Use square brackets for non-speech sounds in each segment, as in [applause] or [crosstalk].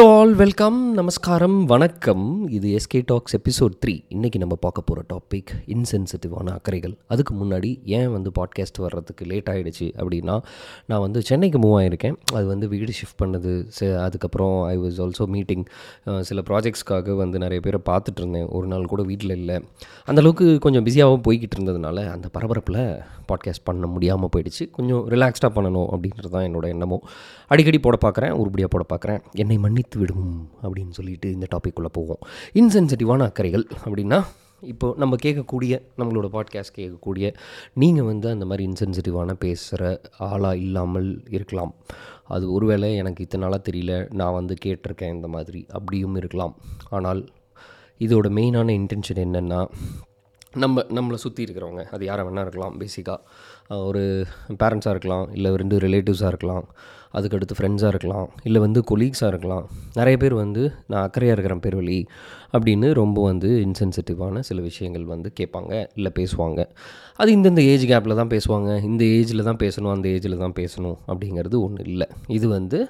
Hello all welcome நமஸ்காரம் வணக்கம். இது எஸ்கே டாக்ஸ் எபிசோட் த்ரீ இன்றைக்கி நம்ம பார்க்க போகிற டாபிக் இன்சென்சிட்டிவான அக்கறைகள். அதுக்கு முன்னாடி ஏன் வந்து பாட்காஸ்ட் வர்றதுக்கு லேட் ஆகிடுச்சு அப்படின்னா நான் வந்து சென்னைக்கு மூவ் ஆகிருக்கேன் அது வந்து வீடு ஷிஃப்ட் பண்ணது ச- அதுக்கப்புறம் ஐ வாஸ் ஆல்சோ மீட்டிங் சில ப்ராஜெக்ட்ஸ்க்காக வந்து நிறைய பேரை பார்த்துட்டு இருந்தேன். ஒரு நாள் கூட வீட்டில் இல்லை. அந்தளவுக்கு கொஞ்சம் பிஸியாகவும் போய்கிட்டு இருந்ததுனால அந்த பரபரப்பில் பாட்காஸ்ட் பண்ண முடியாமல் போயிடுச்சு. கொஞ்சம் ரிலாக்ஸ்டாக பண்ணணும் அப்படின்றது தான் என்னோட எண்ணமும். அடிக்கடி போட பார்க்குறேன் உருப்படியாக போட பார்க்குறேன். என்னை மன்னித்து விடும் அப்படின்னு சொல்லிட்டு இந்த டாப்பிக்குள்ளே போவோம். இன்சென்சிட்டிவான அக்கறைகள் அப்படின்னா இப்போ நம்ம கேட்கக்கூடிய நம்மளோட பாட்காஸ்ட் கேட்கக்கூடிய நீங்கள் வந்து அந்த மாதிரி இன்சென்சிட்டிவான பேசுகிற ஆளாக இல்லாமல் இருக்கலாம். அது ஒருவேளை எனக்கு இத்தனை நாளாக தெரியல நான் வந்து கேட்டிருக்கேன் இந்த மாதிரி அப்படியும் இருக்கலாம். ஆனால் இதோட மெயினான இன்டென்ஷன் என்னென்னா நம்ம நம்மளை சுற்றி இருக்கிறவங்க அது யாரை வேணால் இருக்கலாம் பேசிக்காக ஒரு பேரண்ட்ஸாக இருக்கலாம் இல்லை ரெண்டு ரிலேட்டிவ்ஸாக இருக்கலாம். அதுக்கடுத்து ஃப்ரெண்ட்ஸாக இருக்கலாம் இல்லை வந்து கொலீக்ஸாக இருக்கலாம். நிறைய பேர் வந்து நான் அக்கறையாக இருக்கிறேன் பேர் வழி அப்படின்னு ரொம்ப வந்து இன்சென்சிட்டிவான சில விஷயங்கள் வந்து கேட்பாங்க இல்லை பேசுவாங்க. அது இந்தந்த ஏஜ் கேப்பில் தான் பேசுவாங்க இந்த ஏஜில் தான் பேசணும் அந்த ஏஜில் தான் பேசணும் அப்படிங்கிறது ஒன்றும் இல்லை. இது வந்து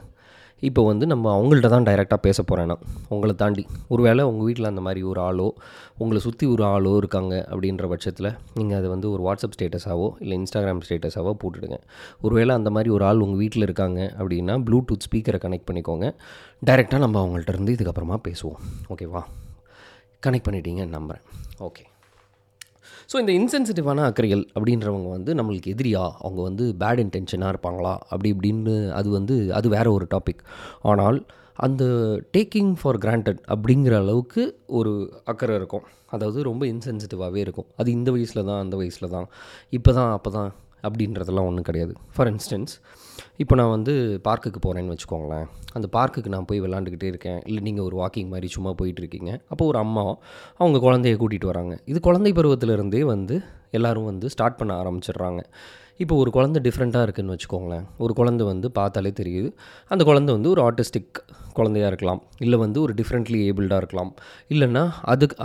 இப்போ வந்து நம்ம அவங்கள்ட்ட தான் டைரெக்டாக பேச போகிறேன்னா உங்களை தாண்டி. ஒருவேளை உங்கள் வீட்டில் அந்த மாதிரி ஒரு ஆளோ உங்களை சுற்றி ஒரு ஆளோ இருக்காங்க அப்படின்ற பட்சத்தில் நீங்கள் அதை வந்து ஒரு வாட்ஸ்அப் ஸ்டேட்டஸாவோ இல்லை இன்ஸ்டாகிராம் ஸ்டேட்டஸாவோ போட்டுடுங்க. ஒருவேளை அந்த மாதிரி ஒரு ஆள் உங்கள் வீட்டில் இருக்காங்க அப்படின்னா ப்ளூடூத் ஸ்பீக்கரை கனெக்ட் பண்ணிக்கோங்க. டைரெக்டாக நம்ம அவங்கள்ட்ட இருந்து இதுக்கப்புறமா பேசுவோம். ஓகேவா கனெக்ட் பண்ணிட்டீங்கன்னு நம்புகிறேன் ஓகே ஸோ இந்த இன்சென்சிட்டிவான அக்கறைகள் அப்படின்றவங்க வந்து நம்மளுக்கு எதிரியா? அவங்க வந்து பேட் இன்டென்ஷனாக இருப்பாங்களா? அப்படி இப்படின்னு அது வந்து அது வேற ஒரு டாபிக் ஆனால் அந்த டேக்கிங் ஃபார் கிராண்டட் அப்படிங்கிற அளவுக்கு ஒரு அக்கறை இருக்கும். அதாவது ரொம்ப இன்சென்சிட்டிவாகவே இருக்கும். அது இந்த வயசில் தான் அந்த வயசில் தான். இப்போ தான் அப்போ தான் அப்படின்றதெல்லாம் ஒன்றும் கிடையாது. ஃபார் இன்ஸ்டன்ஸ் இப்போ நான் வந்து பார்க்குக்கு போகிறேன்னு வச்சுக்கோங்களேன். அந்த பார்க்குக்கு நான் போய் விளாண்டுக்கிட்டே இருக்கேன். இல்லை நீங்கள் ஒரு வாக்கிங் மாதிரி சும்மா போயிட்டுருக்கீங்க அப்போ ஒரு அம்மா அவங்க குழந்தைய கூட்டிகிட்டு வராங்க. இது குழந்தை பருவத்திலிருந்தே வந்து எல்லாரும் வந்து ஸ்டார்ட் பண்ண ஆரம்பிச்சிடுறாங்க. இப்போ ஒரு குழந்த டிஃப்ரெண்ட்டாக இருக்குன்னு வச்சுக்கோங்களேன். ஒரு குழந்தை வந்து பார்த்தாலே தெரியுது. அந்த குழந்தை வந்து ஒரு ஆர்டிஸ்டிக் குழந்தையா இருக்கலாம். இல்லை வந்து ஒரு டிஃப்ரெண்ட்லி ஏபிள்டாக இருக்கலாம். இல்லைன்னா அதுக்கு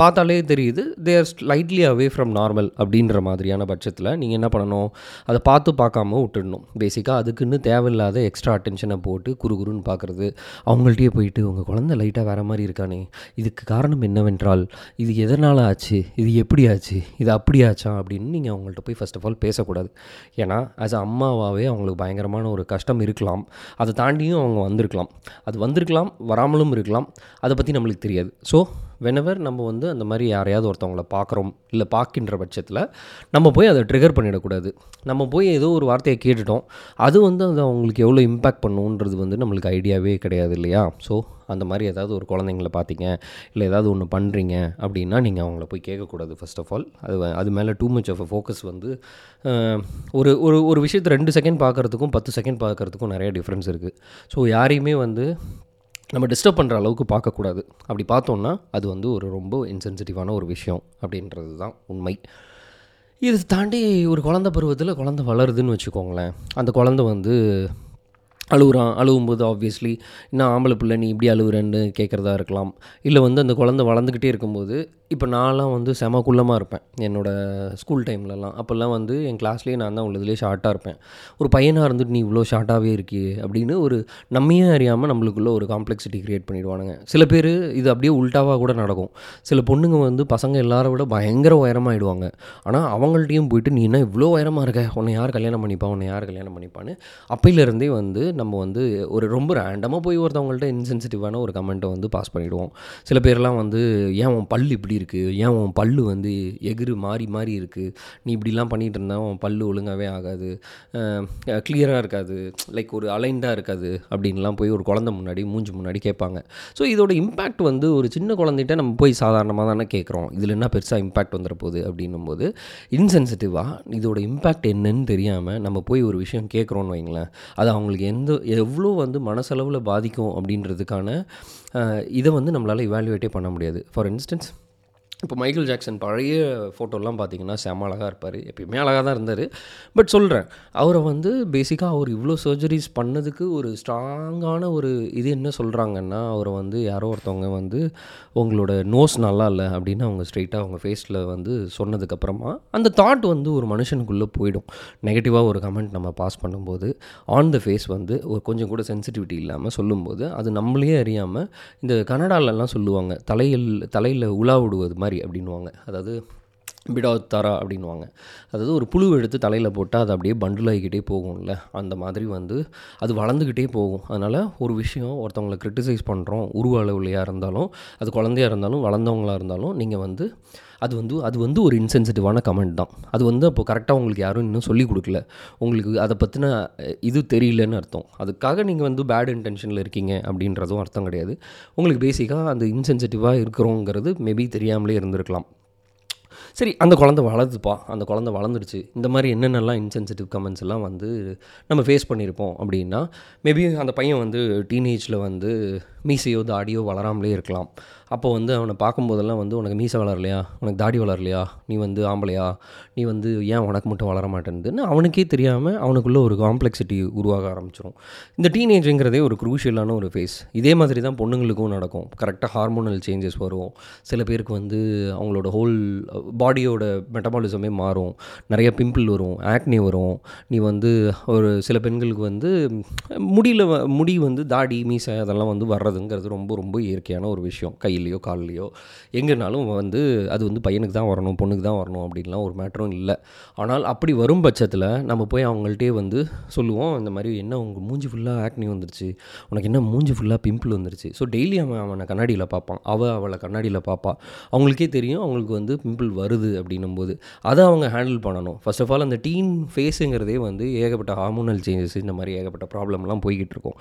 பார்த்தாலே தெரியுது they are slightly away from normal அப்படின்ற மாதிரியான பட்சத்தில் நீங்கள் என்ன பண்ணணும்? அதை பார்த்து பார்க்காம விட்டுடணும். பேசிக்காக அதுக்குன்னு தேவையில்லாத எக்ஸ்ட்ரா அட்டென்ஷனை போட்டு குறுகுறுன்னு பார்க்குறது. அவங்கள்ட்டயே போயிட்டு உங்கள் குழந்தை லைட்டாக வேறு மாதிரி இருக்கானே. இதுக்கு காரணம் என்னவென்றால் இது எதனால் ஆச்சு? இது எப்படி ஆச்சு? இது அப்படி ஆச்சா? அப்படின்னு நீங்கள் அவங்கள்ட்ட போய் ஃபஸ்ட் ஆஃப் ஆல் பேசக்கூடாது. ஏன்னா ஆஸ் அ அம்மாவாகவே அவங்களுக்கு பயங்கரமான ஒரு கஷ்டம் இருக்கலாம். அதை தாண்டியும் அவங்க வந்திருக்கலாம். அது வந்திருக்கலாம் வராமலும் இருக்கலாம். அதை பற்றி நம்மளுக்கு தெரியாது. ஸோ வெனவர் நம்ம வந்து அந்த மாதிரி யாரையாவது ஒருத்தவங்கள பார்க்குறோம் இல்லை பார்க்கின்ற பட்சத்தில் நம்ம போய் அதை ட்ரிகர் பண்ணிடக்கூடாது. நம்ம போய் ஏதோ ஒரு வார்த்தையை கேட்டுட்டோம் அது வந்து அது அவங்களுக்கு எவ்வளோ இம்பேக்ட் பண்ணுன்றது வந்து நம்மளுக்கு ஐடியாவே கிடையாது இல்லையா? ஸோ அந்த மாதிரி ஏதாவது ஒரு குழந்தைங்கள பார்த்தீங்க இல்லை ஏதாவது ஒன்று பண்ணுறீங்க அப்படின்னா நீங்கள் அவங்கள போய் கேட்கக்கூடாது ஃபர்ஸ்ட் ஆஃப் ஆல் அது அது மேலே டூ மச் ஆஃப் ஃபோக்கஸ் வந்து ஒரு ஒரு ஒரு விஷயத்தை ரெண்டு செகண்ட் பார்க்குறதுக்கும் பத்து செகண்ட் பார்க்குறதுக்கும் நிறைய டிஃப்ரென்ஸ் இருக்குது ஸோ யாரையுமே வந்து நம்ம டிஸ்டர்ப் பண்ணுற அளவுக்கு பார்க்கக்கூடாது. அப்படி பார்த்தோன்னா அது வந்து ஒரு ரொம்ப இன்சென்சிட்டிவான ஒரு விஷயம் அப்படின்றது தான் உண்மை. இது தாண்டி ஒரு குழந்த பருவத்தில் குழந்த வளருதுன்னு வச்சுக்கோங்களேன். அந்த குழந்த வந்து அழுகுறான் அழுகும்போது ஆப்வியஸ்லி என்ன ஆம்பளை பிள்ளை நீ இப்படி அழுகுறேன்னு கேட்குறதா இருக்கலாம். இல்லை வந்து அந்த குழந்தை வளர்ந்துக்கிட்டே இருக்கும்போது இப்போ நான்லாம் வந்து செம குள்ளமாக இருப்பேன். என்னோடய ஸ்கூல் டைம்லலாம் அப்போல்லாம் வந்து என் கிளாஸ்லேயே நான் தான் உள்ளதுலேயே ஷார்ட்டாக இருப்பேன். ஒரு பையனாக இருந்துட்டு நீ இவ்வளோ ஷார்ட்டாகவே இருக்கியே அப்படின்னு ஒரு நம்மையே அறியாமல் நம்மளுக்குள்ளே ஒரு காம்ப்ளெக்சிட்டி க்ரியேட் பண்ணிடுவானுங்க. சில பேர் இது அப்படியே உல்ட்டாவாக கூட நடக்கும். சில பொண்ணுங்க வந்து பசங்க எல்லாரை விட பயங்கர உயரமாகிடுவாங்க ஆனால் அவங்கள்ட்டையும் போயிட்டு நீ என்ன இவ்வளோ உயரமாக இருக்க? உன்னை யார் கல்யாணம் பண்ணிப்பா? உன்னை யார் கல்யாணம் பண்ணிப்பான்னு? அப்பையிலேருந்தே வந்து நம்ம வந்து ஒரு ரொம்ப ரேண்டமாக போய் ஒருத்தவங்கள்ட்ட இன்சென்சிட்டிவான ஒரு கமெண்ட்டை வந்து பாஸ் பண்ணிவிடுவோம் சில பேர்லாம் வந்து ஏன் உன் பல் இப்படி இருக்குது ஏன் உன் பல்லு வந்து எகிறு மாறி மாறி இருக்குது நீ இப்படிலாம் பண்ணிகிட்டு இருந்தா உன் பல்லு ஒழுங்காகவே ஆகாது. கிளியராக இருக்காது. லைக் ஒரு அலைண்டாக இருக்காது அப்படின்லாம் போய் ஒரு குழந்தை முன்னாடி மூஞ்சி முன்னாடி கேட்பாங்க. ஸோ இதோட இம்பேக்ட் வந்து ஒரு சின்ன குழந்தைகிட்ட நம்ம போய் சாதாரணமாக தானே கேட்குறோம். இதில் என்ன பெருசாக இம்பேக்ட் வந்துட போகுது அப்படின்னும் போது இன்சென்சிட்டிவாக இதோட இம்பேக்ட் என்னன்னு தெரியாமல் நம்ம போய் ஒரு விஷயம் கேட்குறோன்னு வைங்களேன். அது அவங்களுக்கு எந்த எவ்வளோ வந்து மனசளவில் பாதிக்கும் அப்படின்றதுக்கான இதை வந்து நம்மளால் இவாலுவேட்டே பண்ண முடியாது. ஃபார் இன்ஸ்டன்ஸ் இப்போ மைக்கேல் ஜாக்சன் பழைய ஃபோட்டோலாம் பார்த்தீங்கன்னா செம அழகாக இருப்பார். எப்பயுமே அழகாக தான் இருந்தார். பட் சொல்கிறேன் அவரை வந்து பேசிக்காக அவர் இவ்வளோ சர்ஜரிஸ் பண்ணதுக்கு ஒரு ஸ்ட்ராங்கான ஒரு இது என்ன சொல்கிறாங்கன்னா அவரை வந்து யாரோ ஒருத்தவங்க வந்து உங்களோட நோஸ் நல்லா இல்லை அப்படின்னு அவங்க ஸ்ட்ரெயிட்டாக அவங்க ஃபேஸில் வந்து சொன்னதுக்கப்புறமா அந்த தாட் வந்து ஒரு மனுஷனுக்குள்ளே போயிடும். நெகட்டிவாக ஒரு கமெண்ட் நம்ம பாஸ் பண்ணும்போது ஆன் த ஃபேஸ் வந்து ஒரு கொஞ்சம் கூட சென்சிட்டிவிட்டி இல்லாமல் சொல்லும்போது அது நம்மளே அறியாமல் இந்த கனடாலெலாம் சொல்லுவாங்க தலையில் தலையில் உலா விடுவது மாதிரி அப்படின்வாங்க அதாவது பிடாத்தாரா அப்படின்வாங்க அதாவது ஒரு புழு எடுத்து தலையில் போட்டால் அது அப்படியே பண்டில் ஆகிக்கிட்டே போகும்ல. அந்த மாதிரி வந்து அது வளர்ந்துக்கிட்டே போகும். அதனால் ஒரு விஷயம் ஒருத்தவங்களை கிரிட்டிசைஸ் பண்ணுறோம் உருவ அளவுலையாக இருந்தாலும் அது குழந்தையாக இருந்தாலும் வளர்ந்தவங்களாக இருந்தாலும் நீங்கள் வந்து அது வந்து அது வந்து ஒரு இன்சென்சிட்டிவான கமெண்ட் தான். அது வந்து அப்போ கரெக்டாக உங்களுக்கு யாரும் இன்னும் சொல்லிக் கொடுக்கல. உங்களுக்கு அதை பற்றின இது தெரியலன்னு அர்த்தம். அதுக்காக நீங்கள் வந்து பேட் இன்டென்ஷனில் இருக்கீங்க அப்படின்றதும் அர்த்தம் கிடையாது. உங்களுக்கு பேசிக்காக அந்த இன்சென்சிட்டிவாக இருக்கிறோங்கிறது மேபி தெரியாமலே இருந்திருக்கலாம். சரி அந்த குழந்த வளருதுப்பா. அந்த குழந்த வளர்ந்துடுச்சு. இந்த மாதிரி என்னென்னலாம் இன்சென்சிட்டிவ் கமெண்ட்ஸ் எல்லாம் வந்து நம்ம ஃபேஸ் பண்ணியிருப்போம் அப்படின்னா மேபி அந்த பையன் வந்து டீனேஜில் வந்து மீசையோ தாடியோ வளராமலே இருக்கலாம். அப்போ வந்து அவனை பார்க்கும்போதெல்லாம் வந்து உனக்கு மீசை வளரலையா? உனக்கு தாடி வளரலையா? நீ வந்து ஆம்பளையா? நீ வந்து ஏன் உனக்கு மட்டும் வளர மாட்டேன்துன்னு அவனுக்கே தெரியாமல் அவனுக்குள்ளே ஒரு காம்ப்ளெக்சிட்டி உருவாக ஆரம்பிச்சிடும் இந்த டீனேஜுங்கிறதே ஒரு குரூஷியலான ஒரு ஃபேஸ் இதே மாதிரி தான் பொண்ணுங்களுக்கும் நடக்கும். கரெக்டாக ஹார்மோனல் சேஞ்சஸ் வரும். சில பேருக்கு வந்து அவங்களோட ஹோல் பாடியோட மெட்டபாலிசமே மாறும். நிறைய பிம்பிள் வரும் ஆக்னி வரும். நீ வந்து ஒரு சில பெண்களுக்கு வந்து முடியில் முடி வந்து தாடி மீசை அதெல்லாம் வந்து வர்றது வர்றதுங்கிறது ரொம்ப ரொம்ப இயற்கையான ஒரு விஷயம். கையிலையோ கால்லையோ. எங்கேனாலும் வந்து அது வந்து பையனுக்கு தான் வரணும் பொண்ணுக்கு தான் வரணும் அப்படின்லாம் ஒரு மேட்டரும் இல்லை. ஆனால் அப்படி வரும் பட்சத்தில் நம்ம போய் அவங்கள்ட்டே வந்து சொல்லுவோம் இந்த மாதிரி என்ன உங்கள் மூஞ்சி ஃபுல்லாக ஆக்னி வந்துருச்சு. உனக்கு என்ன மூஞ்சி ஃபுல்லாக பிம்பிள் வந்துருச்சு. ஸோ டெய்லி அவன் அவனை கண்ணாடியில் பார்ப்பான். அவள் அவளை கண்ணாடியில் பார்ப்பா. அவங்களுக்கே தெரியும் அவங்களுக்கு வந்து பிம்பிள் வருது அப்படின்னும் போது அதை அவங்க ஹேண்டில் பண்ணணும். ஃபர்ஸ்ட் ஆஃப் ஆல் அந்த டீன் ஃபேஸுங்கிறதே வந்து ஏகப்பட்ட ஹார்மோனல் சேஞ்சஸ் இந்த மாதிரி ஏகப்பட்ட ப்ராப்ளம்லாம் போய்கிட்டு இருக்கும்.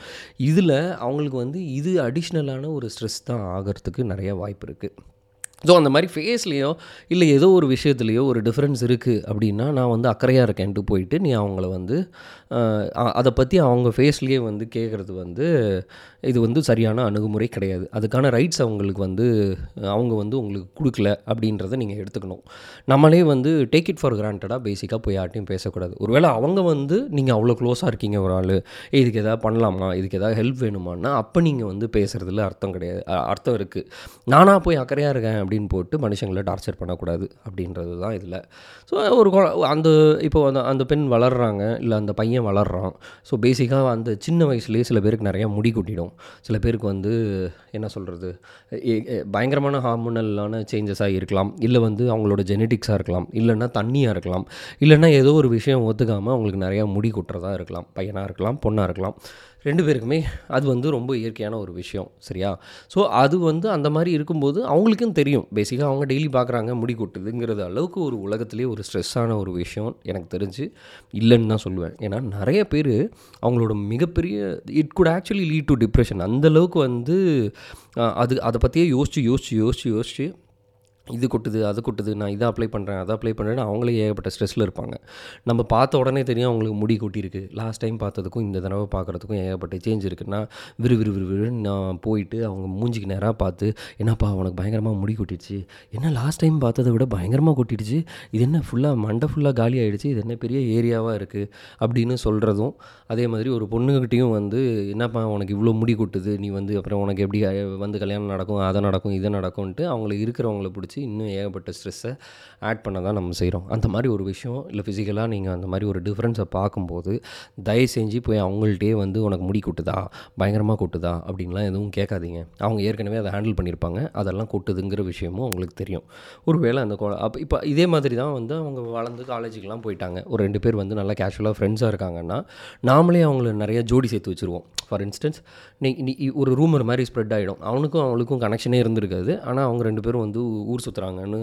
இதில் அவங்களுக்கு வந்து இது அடிஷ்னலான ஒரு ஸ்ட்ரெஸ் தான் ஆகிறதுக்கு நிறைய வாய்ப்பு இருக்குது ஸோ அந்த மாதிரி ஃபேஸ்லேயோ இல்லை ஏதோ ஒரு விஷயத்துலையோ ஒரு டிஃப்ரென்ஸ் இருக்குது அப்படின்னா நான் வந்து அக்கறையாக இருக்கேன்ட்டு போயிட்டு நீ அவங்கள வந்து அதை பற்றி அவங்க ஃபேஸ்லேயே வந்து கேட்குறது வந்து இது வந்து சரியான அணுகுமுறை கிடையாது. அதுக்கான ரைட்ஸ் அவங்களுக்கு வந்து அவங்க வந்து உங்களுக்கு கொடுக்கல அப்படின்றத நீங்கள் எடுத்துக்கணும். நம்மளே வந்து டேக் இட் ஃபார் கிராண்டடாக பேசிக்காக போய் யார்ட்டையும் பேசக்கூடாது. ஒருவேளை அவங்க வந்து நீங்கள் அவ்வளோ க்ளோஸாக இருக்கீங்க ஒரு ஆள் இதுக்கு எதாவது பண்ணலாமா? இதுக்கு எதாவது ஹெல்ப் வேணுமான்னா அப்போ நீங்கள் வந்து பேசுகிறதுல அர்த்தம் கிடையாது. அர்த்தம் இருக்குது நானாக போய் அக்கறையாக இருக்கேன் அப்படின்னு போட்டு மனுஷங்களை டார்ச்சர் பண்ணக்கூடாது அப்படின்றது தான் இதில். ஸோ ஒரு அந்த இப்போ அந்த அந்த பெண் வளர்கிறாங்க இல்லை அந்த பையன் வளர்றான் ஸோ பேசிக்காக அந்த சின்ன வயசுலேயே சில பேருக்கு நிறையா முடி கொட்டிடும். சில பேருக்கு வந்து என்ன சொல்கிறது பயங்கரமான ஹார்மோனலான சேஞ்சஸாக இருக்கலாம். இல்லை வந்து அவங்களோட ஜெனட்டிக்ஸாக இருக்கலாம். இல்லைன்னா தண்ணியாக இருக்கலாம். இல்லைன்னா ஏதோ ஒரு விஷயம் ஒத்துக்காமல் அவங்களுக்கு நிறையா முடி கொட்டுறதா இருக்கலாம். பையனாக இருக்கலாம் பொண்ணாக இருக்கலாம். ரெண்டு பேருக்குமே அது வந்து ரொம்ப இயற்கையான ஒரு விஷயம் சரியா? ஸோ அது வந்து அந்த மாதிரி இருக்கும்போது அவங்களுக்கும் தெரியும். பேசிக்காக அவங்க டெய்லி பார்க்குறாங்க முடி கொட்டுதுங்கிறது அளவுக்கு ஒரு உலகத்திலே ஒரு ஸ்ட்ரெஸ்ஸான ஒரு விஷயம் எனக்கு தெரிஞ்சு இல்லைன்னு தான் சொல்லுவேன். ஏன்னா நிறைய பேர் அவங்களோட மிகப்பெரிய it could actually lead to depression அந்தளவுக்கு வந்து அது அதை பற்றியே யோசித்து யோசித்து யோசித்து யோசித்து இது கொட்டுது அது கொட்டுது நான் இதை அப்ளை பண்ணுறேன் அதை அப்ளை பண்ணுறேன்னு அவங்களே ஏகப்பட்ட ஸ்ட்ரெஸ்ஸில் இருப்பாங்க. நம்ம பார்த்த உடனே தெரியும் அவங்களுக்கு முடி கொட்டியிருக்கு. லாஸ்ட் டைம் பார்த்ததுக்கும் இந்த தடவை பார்க்குறதுக்கும் ஏகப்பட்ட சேஞ்ச் இருக்குன்னா விறு விறு விறு விறுன்னு நான் போயிட்டு அவங்க மூஞ்சிக்கு நேராக பார்த்து என்னப்பா உனக்கு பயங்கரமாக முடி கொட்டிடுச்சு. என்ன லாஸ்ட் டைம் பார்த்ததை விட பயங்கரமாக கொட்டிடுச்சு. இது என்ன ஃபுல்லாக மண்டை ஃபுல்லாக காலி ஆகிடுச்சு இது என்ன பெரிய ஏரியாவாக இருக்குது அப்படின்னு சொல்கிறதும் அதே மாதிரி ஒரு பொண்ணுக்கிட்டேயும் வந்து என்னப்பா உனக்கு இவ்வளோ முடி கொட்டுது. நீ வந்து அப்புறம் உனக்கு எப்படி வந்து கல்யாணம் நடக்கும் அதை நடக்கும் இதை நடக்கும்ன்ட்டு அவங்களுக்கு இருக்கிறவங்கள பிடிச்சி வச்சு இன்னும் ஏகப்பட்ட ஸ்ட்ரெஸ்ஸை ஆட் பண்ண தான் நம்ம செய்கிறோம் அந்த மாதிரி ஒரு விஷயம் இல்லை ஃபிசிக்கலாக நீங்கள் அந்த மாதிரி ஒரு டிஃப்ரென்ஸை பார்க்கும்போது தயவு செஞ்சு போய் அவங்கள்ட்டே வந்து உனக்கு முடி கொட்டுதா? பயங்கரமாக கொட்டுதா? அப்படின்லாம் எதுவும் கேட்காதீங்க. அவங்க ஏற்கனவே அதை ஹேண்டில் பண்ணியிருப்பாங்க அதெல்லாம் கொட்டுதுங்கிற விஷயமும் அவங்களுக்கு தெரியும். ஒருவேளை அந்த கோ அப்போ இப்போ இதே மாதிரி தான் வந்து அவங்க வளர்ந்து காலேஜுக்கெலாம் போயிட்டாங்க. ஒரு ரெண்டு பேர் வந்து நல்லா கேஷுவலாக ஃப்ரெண்ட்ஸாக இருக்காங்கன்னா நாமளே அவங்கள நிறைய ஜோடி சேர்த்து வச்சுருவோம். ஃபார் இன்ஸ்டன்ஸ் நீ நீ ஒரு ரூமர் மாதிரி ஸ்ப்ரெட் ஆகிடும் அவனுக்கும் அவளுக்கும் கனெக்ஷனே இருந்திருக்காது. ஆனால் அவங்க ரெண்டு பேரும் வந்து ஊர் சுற்றுறாங்கன்னு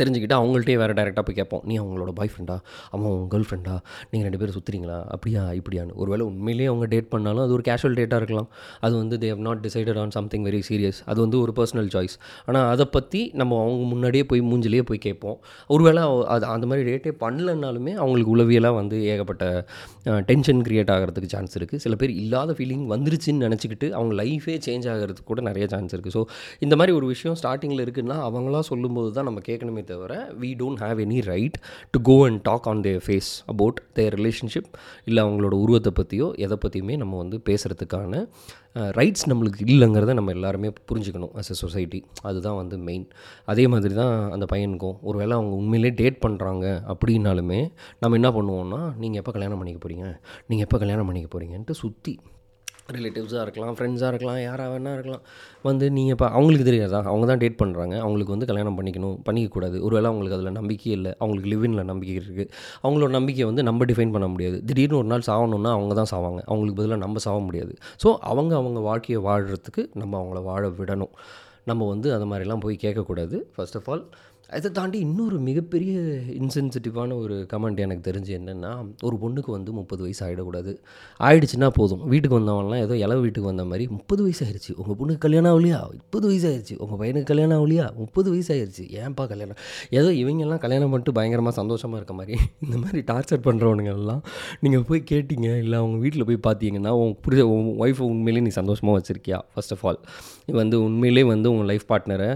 தெரிஞ்சுக்கிட்டு அவங்கள்ட்டே வேறு டேரெக்டாக போய் கேட்போம். நீ அவங்களோட பாய் ஃப்ரெண்டா அவன் உங்கள் கேர்ள் ஃப்ரெண்டா நீங்கள் ரெண்டு பேரும் சுற்றுறீங்களா அப்படியா? இப்படியான்னு. ஒருவேளை உண்மையிலேயே அவங்க டேட் பண்ணாலும் அது ஒரு கேஷுவல் டேட்டாக இருக்கலாம். அது வந்து they have not decided on something very serious அது வந்து ஒரு பர்சனல் சாய்ஸ் ஆனால் அதை பற்றி நம்ம அவங்க முன்னாடியே போய் மூஞ்சிலேயே போய் கேட்போம். ஒருவேளை அது அந்த மாதிரி டேட்டே பண்ணலனாலுமே அவங்களுக்கு உளவியலாக வந்து ஏகப்பட்ட டென்ஷன் க்ரியேட் ஆகிறதுக்கு சான்ஸ் இருக்குது சில பேர் இல்லாத ஃபீலிங் வந்துருச்சுன்னு நினச்சிக்கிட்டு அவங்க லைஃபே சேஞ்ச் ஆகிறதுக்கு கூட நிறைய சான்ஸ் இருக்குது ஸோ இந்த மாதிரி ஒரு விஷயம் ஸ்டார்டிங்கில் இருக்குன்னா அவங்களாம் சொல்லும்போது தான் நம்ம கேட்கணுமே தவிர we don't have any right to go and talk on their face about their relationship இல்லை அவங்களோட உருவத்தை பற்றியோ எதை பற்றியுமே நம்ம வந்து பேசுகிறதுக்கான ரைட்ஸ் நம்மளுக்கு இல்லைங்கிறத நம்ம எல்லாருமே புரிஞ்சுக்கணும் அஸ் எ சொசைட்டி அதுதான் வந்து மெயின் அதே மாதிரி தான் அந்த பையனுக்கும். ஒருவேளை அவங்க உண்மையிலே டேட் பண்ணுறாங்க அப்படின்னாலுமே நம்ம என்ன பண்ணுவோம்னா நீங்கள் எப்போ கல்யாணம் பண்ணிக்க போகிறீங்க நீங்கள் எப்போ கல்யாணம் பண்ணிக்க போகிறீங்கன்ட்டு சுற்றி ரிலேட்டிவ்ஸாக இருக்கலாம் ஃப்ரெண்ட்ஸாக இருக்கலாம் யாராக வேணா இருக்கலாம். வந்து நீங்கள் இப்போ அவங்களுக்கு தெரியாதா? அவங்க தான் டேட் பண்ணுறாங்க அவங்களுக்கு வந்து கல்யாணம் பண்ணிக்கணும் பண்ணிக்கக்கூடாது. ஒருவேளை அவங்களுக்கு அதில் நம்பிக்கையே இல்லை அவங்களுக்கு லிவினில் நம்பிக்கை இருக்குது அவங்களோட நம்பிக்கையை வந்து நம்ம டிஃபைன் பண்ண முடியாது. திடீர்னு ஒரு நாள் சாகணுன்னா அவங்க தான் சாவாங்க. அவங்களுக்கு பதிலாக நம்ம சாக முடியாது. ஸோ அவங்க அவங்க வாழ்க்கையை வாழ்கிறதுக்கு நம்ம அவங்கள வாழ விடணும். நம்ம வந்து அந்த மாதிரிலாம் போய் கேட்கக்கூடாது ஃபர்ஸ்ட் ஆஃப் ஆல் அதை தாண்டி இன்னொரு மிகப்பெரிய இன்சென்சிட்டிவான ஒரு கமெண்ட் எனக்கு தெரிஞ்சு என்னென்னா ஒரு பொண்ணுக்கு வந்து முப்பது வயசு ஆகிடக்கூடாது ஆயிடுச்சுன்னா போதும். வீட்டுக்கு வந்தவன்லாம் ஏதோ இளவு வீட்டுக்கு வந்த மாதிரி முப்பது வயசு ஆயிடுச்சு உங்கள் பொண்ணுக்கு கல்யாணம் ஆகலையா? முப்பது வயசு ஆயிடுச்சு உங்கள் பையனுக்கு கல்யாணம் ஆகலையா? முப்பது வயசு ஆயிடுச்சு ஏன்ப்பா கல்யாணம்? ஏதோ இவங்கெல்லாம் கல்யாணம் பண்ணிட்டு பயங்கரமாக சந்தோஷமாக இருக்க மாதிரி. [laughs] இந்த மாதிரி டார்ச்சர் பண்ணுறவனுங்கெல்லாம் நீங்கள் போய் கேட்டிங்க இல்லை அவங்க வீட்டில் போய் பார்த்தீங்கன்னா உன் புரிஞ்ச உன் ஒய்ஃபை உண்மையிலேயே நீ சந்தோஷமாக வச்சுருக்கியா ஃபர்ஸ்ட் ஆஃப் ஆல் வந்து உண்மையிலே வந்து உங்கள் லைஃப் பார்ட்னரை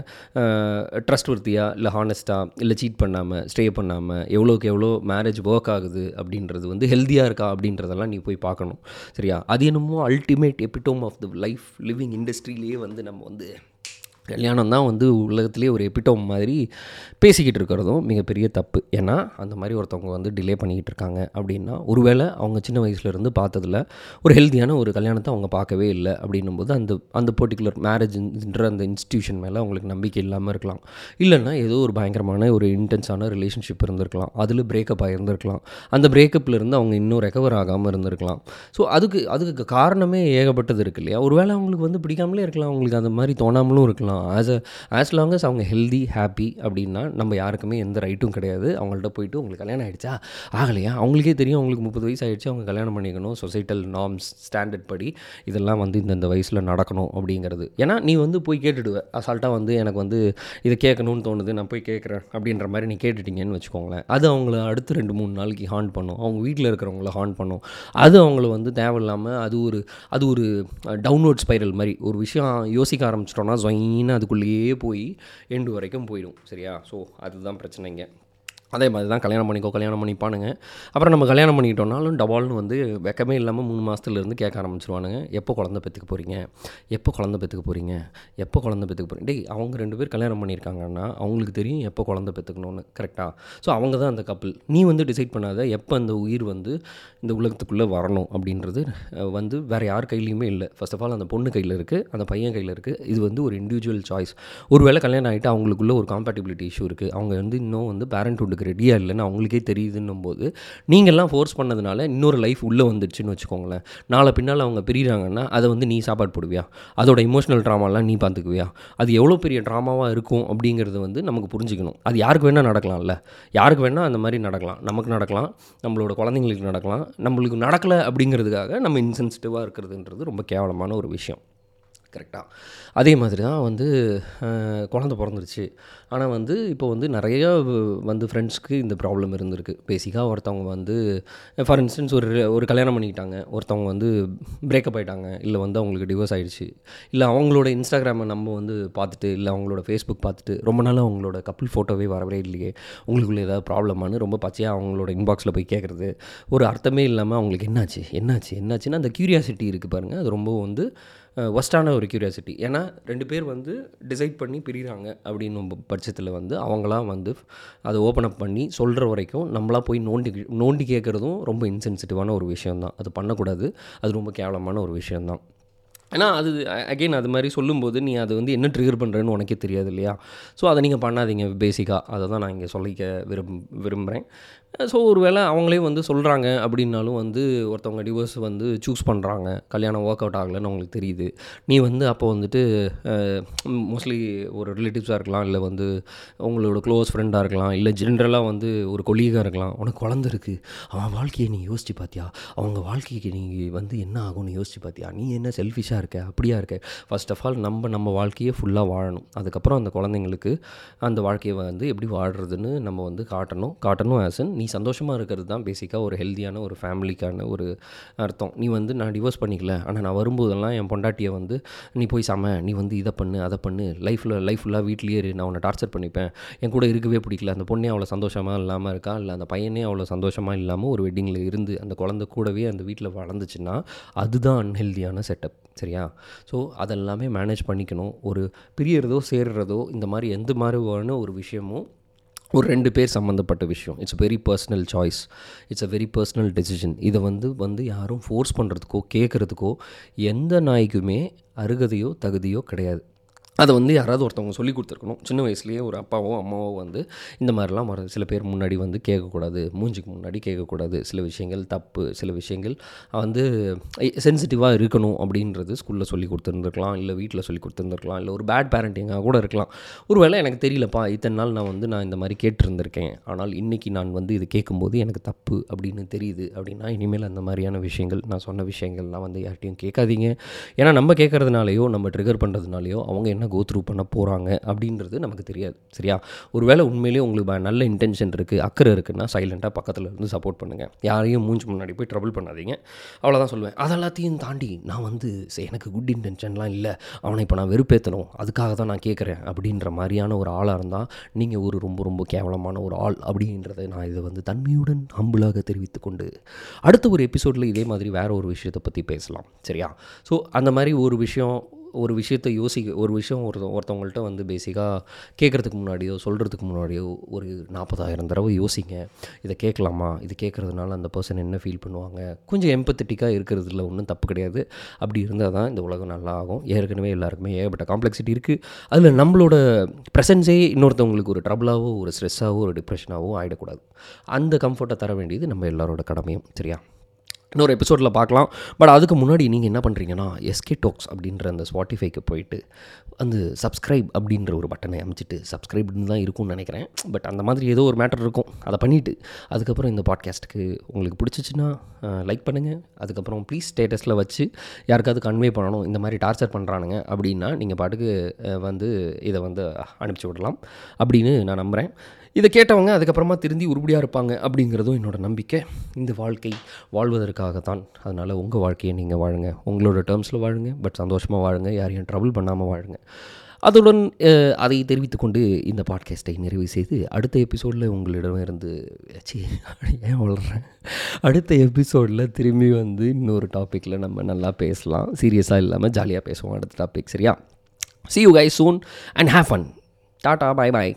ட்ரஸ்ட் ஒர்த்தியா இல்லை ஆனஸ்ட்டாக இல்லை சீட் பண்ணாமல் ஸ்டே பண்ணாமல் எவ்வளோக்கு எவ்வளோ மேரேஜ் ஒர்க் ஆகுது அப்படின்றது வந்து ஹெல்த்தியாக இருக்கா அப்படின்றதெல்லாம் நீ போய் பார்க்கணும். சரியா? அது என்னமோ ultimate epitome of the life living இண்டஸ்ட்ரியிலேயே வந்து நம்ம வந்து கல்யாணம் தான் வந்து உலகத்துலேயே ஒரு எபிட்டோம் மாதிரி பேசிக்கிட்டு இருக்கிறதும் மிகப்பெரிய தப்பு. ஏன்னா அந்த மாதிரி ஒருத்தவங்க வந்து டிலே பண்ணிக்கிட்டு இருக்காங்க அப்படின்னா ஒருவேளை அவங்க சின்ன வயசுலேருந்து பார்த்ததில் ஒரு ஹெல்த்தியான ஒரு கல்யாணத்தை அவங்க பார்க்கவே இல்லை அப்படின்னும் போது அந்த அந்த பர்டிகுலர் மேரேஜ்ன்ற அந்த இன்ஸ்டியூஷன் மேலே அவங்களுக்கு நம்பிக்கை இல்லாமல் இருக்கலாம். இல்லைன்னா ஏதோ ஒரு பயங்கரமான ஒரு இன்டென்ஸான ரிலேஷன்ஷிப் இருந்திருக்கலாம். அதில் பிரேக்கப் ஆகியிருந்திருக்கலாம் அந்த பிரேக்கப்லேருந்து அவங்க இன்னும் ரெக்கவர் ஆகாமல் இருந்திருக்கலாம். ஸோ அதுக்கு அதுக்கு காரணமே ஏகப்பட்டது இருக்கு இல்லையா? ஒருவேளை அவங்களுக்கு வந்து பிடிக்காமலே இருக்கலாம். அவங்களுக்கு அந்த மாதிரி தோணாமலும் இருக்கலாம். As a as long as அவங்க ஹெல்தி ஹாப்பி அப்படின்னா நம்ம யாருக்குமே எந்த ரைட்டும் கிடையாது. அவங்கள்ட்ட போயிட்டு உங்களுக்கு கல்யாணம் ஆகிடுச்சா ஆகலையா? அவங்களுக்கே தெரியும். அவங்களுக்கு முப்பது வயசு ஆகிடுச்சு அவங்க கல்யாணம் பண்ணிக்கணும். சொசைட்டல் நார்ம்ஸ் ஸ்டாண்டர்ட் படி இதெல்லாம் வந்து இந்தந்த வயசில் நடக்கணும் அப்படிங்கிறது. ஏன்னா நீ வந்து போய் கேட்டுடுவ. அசால்ட்டாக வந்து எனக்கு வந்து இதை கேட்கணும்னு தோணுது. நான் போய் கேட்குறேன் அப்படின்ற மாதிரி நீ கேட்டுட்டீங்கன்னு வச்சுக்கோங்களேன். அது அவங்கள அடுத்து ரெண்டு மூணு நாளைக்கு ஹார்ன் பண்ணும். அவங்க வீட்டில் இருக்கிறவங்கள ஹார்ன் பண்ணும். அது அவங்கள வந்து தேவையில்லாமல் அது ஒரு அது ஒரு டவுன்வர்ட் ஸ்பைரல் மாதிரி ஒரு விஷயம் யோசிக்க ஆரம்பிச்சிட்டோன்னா ஜொயின்னு அதுக்குள்ளேயே போய் எண்டு வரைக்கும் போயிடும் சரியா? ஸோ அதுதான் பிரச்சனைங்க அதே மாதிரி தான் கல்யாணம் பண்ணிக்கோ கல்யாணம் பண்ணிப்பானுங்க. அப்புறம் நம்ம கல்யாணம் பண்ணிக்கிட்டோம்னாலும் டபால்னு வந்து வெக்கமே இல்லாமல் மூணு மாதத்துலேருந்து கேட்க ஆரம்பிச்சிருவானுங்க. எப்போ குழந்தை பெற்றுக்க போகிறீங்க எப்போ குழந்தை பெற்றுக்க போகிறீங்க எப்போ குழந்தை பெற்றுக்க போகிறீங்க டேய் அவங்க ரெண்டு பேர் கல்யாணம் பண்ணியிருக்காங்கன்னா அவங்களுக்கு தெரியும் எப்போ குழந்தை பெற்றுக்கணும்னு கரெக்டாக ஸோ அவங்க தான் அந்த கப்பல் நீ வந்து டிசைட் பண்ணாத எப்போ அந்த உயிர் வந்து இந்த உலகத்துக்குள்ளே வரணும் அப்படின்றது வந்து வேறு யார் கையிலையுமே இல்லை. ஃபஸ்ட் ஆஃப் ஆல் அந்த பொண்ணு கையில் இருக்குது அந்த பையன் கையில் இருக்குது இது வந்து ஒரு இண்டிவிஜுவல் சாய்ஸ் ஒருவேளை கல்யாணம் ஆகிட்டு அவங்களுக்குள்ள ஒரு காம்பேட்டிபிலிட்டி இஷ்யூ இருக்குது அவங்க வந்து இன்னும் வந்து அவங்களுக்கு ரெடியாக இல்லைன்னு அவங்களுக்கே தெரியுதுன்னும் போது நீங்கள்லாம் ஃபோர்ஸ் பண்ணதுனால இன்னொரு லைஃப் உள்ளே வந்துடுச்சுன்னு வச்சுக்கோங்களேன். நாளை பின்னால் அவங்க பிரிகிறாங்கன்னா அதை வந்து நீ சாப்பாடு போடுவியா? அதோட இமோஷனல் ட்ராமாலாம் நீ பார்த்துக்குவியா அது எவ்வளோ பெரிய ட்ராமாவாக இருக்கும் அப்படிங்கிறது வந்து நமக்கு புரிஞ்சுக்கணும். அது யாருக்கு வேணால் நடக்கலாம்ல. யாருக்கு வேணால் அந்த மாதிரி நடக்கலாம். நமக்கு நடக்கலாம். நம்மளோட குழந்தைங்களுக்கு நடக்கலாம். நம்மளுக்கு நடக்கலை அப்படிங்கிறதுக்காக நம்ம இன்சென்சிட்டிவாக இருக்கிறதுன்றது ரொம்ப கேவலமான ஒரு விஷயம். கரெக்டாக அதே மாதிரி தான் வந்து குழந்த பிறந்துருச்சு. ஆனால் வந்து இப்போ வந்து நிறைய வந்து ஃப்ரெண்ட்ஸ்க்கு இந்த ப்ராப்ளம் இருந்திருக்கு. பேசிக்காக ஒருத்தவங்க வந்து ஃபார் இன்ஸ்டன்ஸ் ஒரு ஒரு கல்யாணம் பண்ணிக்கிட்டாங்க. ஒருத்தவங்க வந்து பிரேக்கப் ஆகிட்டாங்க இல்லை வந்து அவங்களுக்கு டிவோர்ஸ் ஆகிடுச்சு இல்லை அவங்களோட இன்ஸ்டாகிராமை நம்ம வந்து பார்த்துட்டு இல்லை அவங்களோட ஃபேஸ்புக் பார்த்துட்டு ரொம்ப நாள் அவங்களோட கப்பிள் ஃபோட்டோவே வரவே இல்லையே. உங்களுக்குள்ளே ஏதாவது ப்ராப்ளமானு ரொம்ப பச்சையாக அவங்களோட இன்பாக்ஸில் போய் கேட்குறது ஒரு அர்த்தமே இல்லாமல் அவங்களுக்கு என்னாச்சு? என்னாச்சு? என்னாச்சுன்னா அந்த க்யூரியாசிட்டி இருக்குது பாருங்கள் அது ரொம்ப வந்து ஒஸ்டான ஒரு க்யூரியாசிட்டி ஏன்னா ரெண்டு பேர் வந்து டிசைட் பண்ணி பிரிகிறாங்க அப்படின்னு பட்சத்தில் வந்து அவங்களாம் வந்து அதை ஓப்பன் அப் பண்ணி சொல்கிற வரைக்கும் நம்மளாக போய் நோண்டி நோண்டி கேட்குறதும் ரொம்ப இன்சென்சிட்டிவான ஒரு விஷயந்தான் அது பண்ணக்கூடாது. அது ரொம்ப கேவலமான ஒரு விஷயந்தான் ஏன்னா அது அகைன் அது மாதிரி சொல்லும்போது நீ அது வந்து என்ன ட்ரிகர் பண்ணுறேன்னு உனக்கே தெரியாது இல்லையா? ஸோ அதை நீங்கள் பண்ணாதீங்க பேசிக்காக அதை தான் நான் இங்கே சொல்லிக்க விரும் விரும்புகிறேன் ஸோ ஒரு வேளை அவங்களே வந்து சொல்கிறாங்க அப்படின்னாலும் வந்து ஒருத்தவங்க டிவோர்ஸ் வந்து சூஸ் பண்ணுறாங்க கல்யாணம் ஒர்க் அவுட் ஆகலைன்னு அவங்களுக்கு தெரியுது. நீ வந்து அப்போ வந்துட்டு மோஸ்ட்லி ஒரு ரிலேட்டிவ்ஸாக இருக்கலாம் இல்லை வந்து உங்களோட க்ளோஸ் ஃப்ரெண்டாக இருக்கலாம் இல்லை ஜென்ரலாக வந்து ஒரு கொலீகாக இருக்கலாம். உனக்கு குழந்த இருக்குது அவன் வாழ்க்கையை நீ யோசிச்சு பார்த்தியா அவங்க வாழ்க்கைக்கு நீ வந்து என்ன ஆகும்னு யோசிச்சு பார்த்தியா நீ என்ன செல்ஃபிஷாக இருக்க? அப்படியா இருக்க? ஃபர்ஸ்ட் ஆஃப் ஆல் நம்ம நம்ம வாழ்க்கையை ஃபுல்லாக வாழணும். அதுக்கப்புறம் அந்த குழந்தைங்களுக்கு அந்த வாழ்க்கையை வந்து எப்படி வாழ்கிறதுன்னு நம்ம வந்து காட்டணும். காட்டணும் ஆசன் நீ சந்தோஷமாக இருக்கிறது தான் பேசிக்காக ஒரு ஹெல்த்தியான ஒரு ஃபேமிலிக்கான ஒரு அர்த்தம். நீ வந்து நான் டிவோர்ஸ் பண்ணிக்கல ஆனால் நான் வரும்போதெல்லாம் என் பொண்டாட்டியை வந்து நீ போய் சம நீ வந்து இதை பண்ணு அதை பண்ணு லைஃப்பில் லைஃப் ஃபுல்லாக வீட்லேயே இரு நான் உன்னை டார்ச்சர் பண்ணிப்பேன். என் கூட இருக்கவே பிடிக்கல அந்த பொண்ணே அவ்வளோ சந்தோஷமாக இல்லாமல் இருக்கா? இல்லை அந்த பையனே அவ்வளோ சந்தோஷமாக இல்லாமல் ஒரு வெட்டிங்கில் இருந்து அந்த குழந்தை கூடவே அந்த வீட்டில் வளர்ந்துச்சுன்னா அதுதான் அன்ஹெல்தியான செட்டப் சரியா? ஸோ அதெல்லாமே மேனேஜ் பண்ணிக்கணும். ஒரு பிரியறதோ சேர்றதோ இந்த மாதிரி எந்த மாதிரியான ஒரு விஷயமும் ஒரு ரெண்டு பேர் சம்மந்தப்பட்ட விஷயம். It's very personal choice it's a very personal decision இதை வந்து வந்து யாரும் ஃபோர்ஸ் பண்ணுறதுக்கோ கேட்குறதுக்கோ எந்த நாய்க்குமே அருகதையோ தகுதியோ கிடையாது. அதை வந்து யாராவது ஒருத்தவங்க சொல்லி கொடுத்துருக்கணும். சின்ன வயசுலேயே ஒரு அப்பாவோ அம்மாவோ வந்து இந்த மாதிரிலாம் வர சில பேர் முன்னாடி வந்து கேட்கக்கூடாது மூஞ்சிக்கு முன்னாடி கேட்கக்கூடாது. சில விஷயங்கள் தப்பு சில விஷயங்கள் வந்து சென்சிட்டிவாக இருக்கணும் அப்படின்றது ஸ்கூலில் சொல்லி கொடுத்துருந்துருக்கலாம் இல்லை வீட்டில் சொல்லி கொடுத்துருந்துருக்கலாம் இல்லை ஒரு பேட் பேரண்டிங்காக கூட இருக்கலாம். ஒரு வேளை எனக்கு தெரியலப்பா இத்தனை நாள் நான் வந்து நான் இந்த மாதிரி கேட்டிருந்திருக்கேன். ஆனால் இன்றைக்கி நான் வந்து இது கேட்கும்போது எனக்கு தப்பு அப்படின்னு தெரியுது அப்படின்னா இனிமேல் அந்த மாதிரியான விஷயங்கள் நான் சொன்ன விஷயங்கள்லாம் வந்து யார்கிட்டையும் கேட்காதீங்க. ஏன்னா நம்ம கேட்குறதுனாலையோ நம்ம ட்ரிகர் பண்ணுறதுனாலையோ அவங்க என்ன கோ த்ரூ பண்ண போகிறாங்க அப்படின்றது நமக்கு தெரியாது சரியா? ஒருவேளை உண்மையிலேயே உங்களுக்கு நல்ல இன்டென்ஷன் இருக்குது அக்கறை இருக்குன்னா சைலண்ட்டாக பக்கத்தில் இருந்து சப்போர்ட் பண்ணுங்கள் யாரையும் மூஞ்சி முன்னாடி போய் ட்ரபிள் பண்ணாதீங்க. அவ்வளோதான் சொல்லுவேன். அதெல்லாத்தையும் தாண்டி நான் வந்து சரி, எனக்கு குட் இன்டென்ஷன்லாம் இல்லை. அவனை இப்போ நான் வெறுப்பேற்றணும் அதுக்காக தான் நான் கேட்குறேன் அப்படின்ற மாதிரியான ஒரு ஆளாக இருந்தால் நீங்கள் ஒரு ரொம்ப ரொம்ப கேவலமான ஒரு ஆள் அப்படின்றத நான் இதை வந்து தன்மையுடன் ஹம்புளாக தெரிவித்து கொண்டு அடுத்த ஒரு எபிசோடில் இதே மாதிரி வேறு ஒரு விஷயத்தை பற்றி பேசலாம் சரியா? ஸோ அந்த மாதிரி ஒரு விஷயம் ஒரு விஷயத்தை யோசிக்க ஒரு விஷயம் ஒரு ஒருத்தவங்கள்ட்ட வந்து பேசிக்காக கேட்குறதுக்கு முன்னாடியோ சொல்கிறதுக்கு முன்னாடியோ ஒரு நாற்பதாயிரம் தடவை யோசிங்க. இதை கேட்கலாமா? இது கேட்குறதுனால அந்த பர்சன் என்ன ஃபீல் பண்ணுவாங்க? கொஞ்சம் எம்பத்தட்டிக்காக இருக்கிறதுல ஒன்றும் தப்பு கிடையாது. அப்படி இருந்தால் தான் இந்த உலகம் நல்லா ஆகும். ஏற்கனவே எல்லாருக்குமே ஏகப்பட்ட காம்ப்ளெக்சிட்டி இருக்குது அதில் நம்மளோட ப்ரெசன்ஸே இன்னொருத்தவங்களுக்கு ஒரு ட்ரபிளாகவோ ஒரு ஸ்ட்ரெஸ்ஸாகவோ ஒரு டிப்ரெஷனாகவோ ஆகிடக்கூடாது அந்த கம்ஃபர்ட்டை தர வேண்டியது நம்ம எல்லாரோட கடமையும். சரியா? இன்னொரு எபிசோடில் பார்க்கலாம். பட் அதுக்கு முன்னாடி நீங்கள் என்ன பண்ணுறீங்கன்னா எஸ்கே டாக்ஸ் அப்படின்ற அந்த ஸ்பாட்டிஃபைக்கு போயிட்டு அந்த சப்ஸ்கிரைப் அப்படின்ற ஒரு பட்டனை அமைச்சிட்டு சப்ஸ்கிரைப்னு தான் இருக்கும்னு நினைக்கிறேன். பட் அந்த மாதிரி ஏதோ ஒரு மேட்டர் இருக்கும். அதை பண்ணிவிட்டு அதுக்கப்புறம் இந்த பாட்காஸ்ட்டுக்கு உங்களுக்கு பிடிச்சிச்சின்னா லைக் பண்ணுங்கள் அதுக்கப்புறம் ப்ளீஸ் ஸ்டேட்டஸில் வச்சு யாருக்காவது கன்வே பண்ணணும் இந்த மாதிரி டார்ச்சர் பண்ணுறானுங்க அப்படின்னா நீங்கள் பாட்டுக்கு வந்து இதை வந்து அனுப்பிச்சி விடலாம். அப்படின்னு நான் நம்புகிறேன் இதை கேட்டவங்க அதுக்கப்புறமா திருந்தி உருப்படியாக இருப்பாங்க அப்படிங்கிறதும் என்னோடய நம்பிக்கை. இந்த வாழ்க்கை வாழ்வதற்காகத்தான். அதனால் உங்கள் வாழ்க்கையை நீங்கள் வாழுங்க. உங்களோட டேர்ம்ஸில் வாழுங்க. பட் சந்தோஷமாக வாழுங்க. யாரையும் ட்ரபிள் பண்ணாமல் வாழுங்க. அதுடன் அதை தெரிவித்துக்கொண்டு இந்த பாட்காஸ்ட்டை நிறைவு செய்து அடுத்த எபிசோடில் உங்களிடமிருந்து சி ஏன் வளர்கிறேன் அடுத்த எபிசோடில் திரும்பி வந்து இன்னொரு டாப்பிக்கில் நம்ம நல்லா பேசலாம். சீரியஸாக இல்லாமல் ஜாலியாக பேசுவோம் அடுத்த டாபிக் சரியா? See you guys soon and have fun tata bye bye